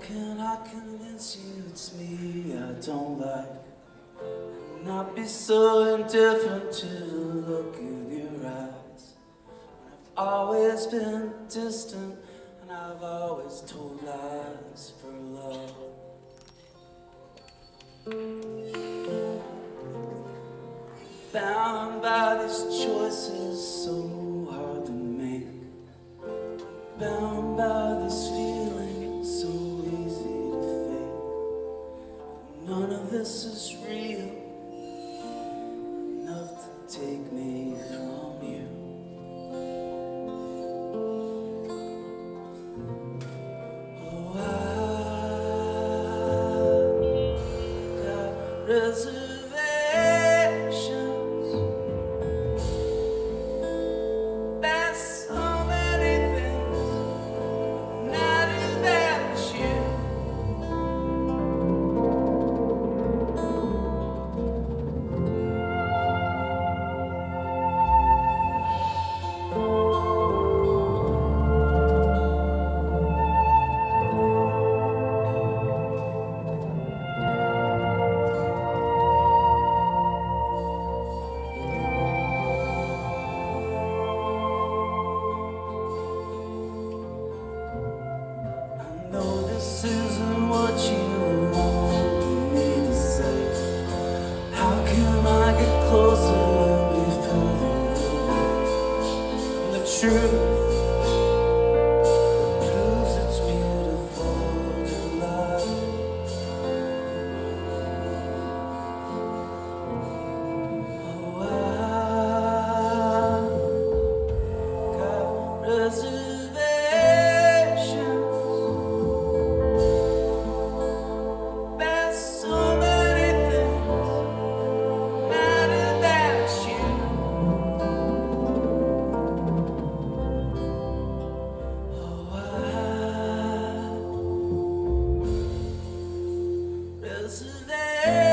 can I convince you it's me I don't like? And not be so indifferent to the look in your eyes. I've always been distant and I've always told lies for love. Bound by these choices so hard to make. Bound this is real enough to take me from you. Oh, I got. true. this is there.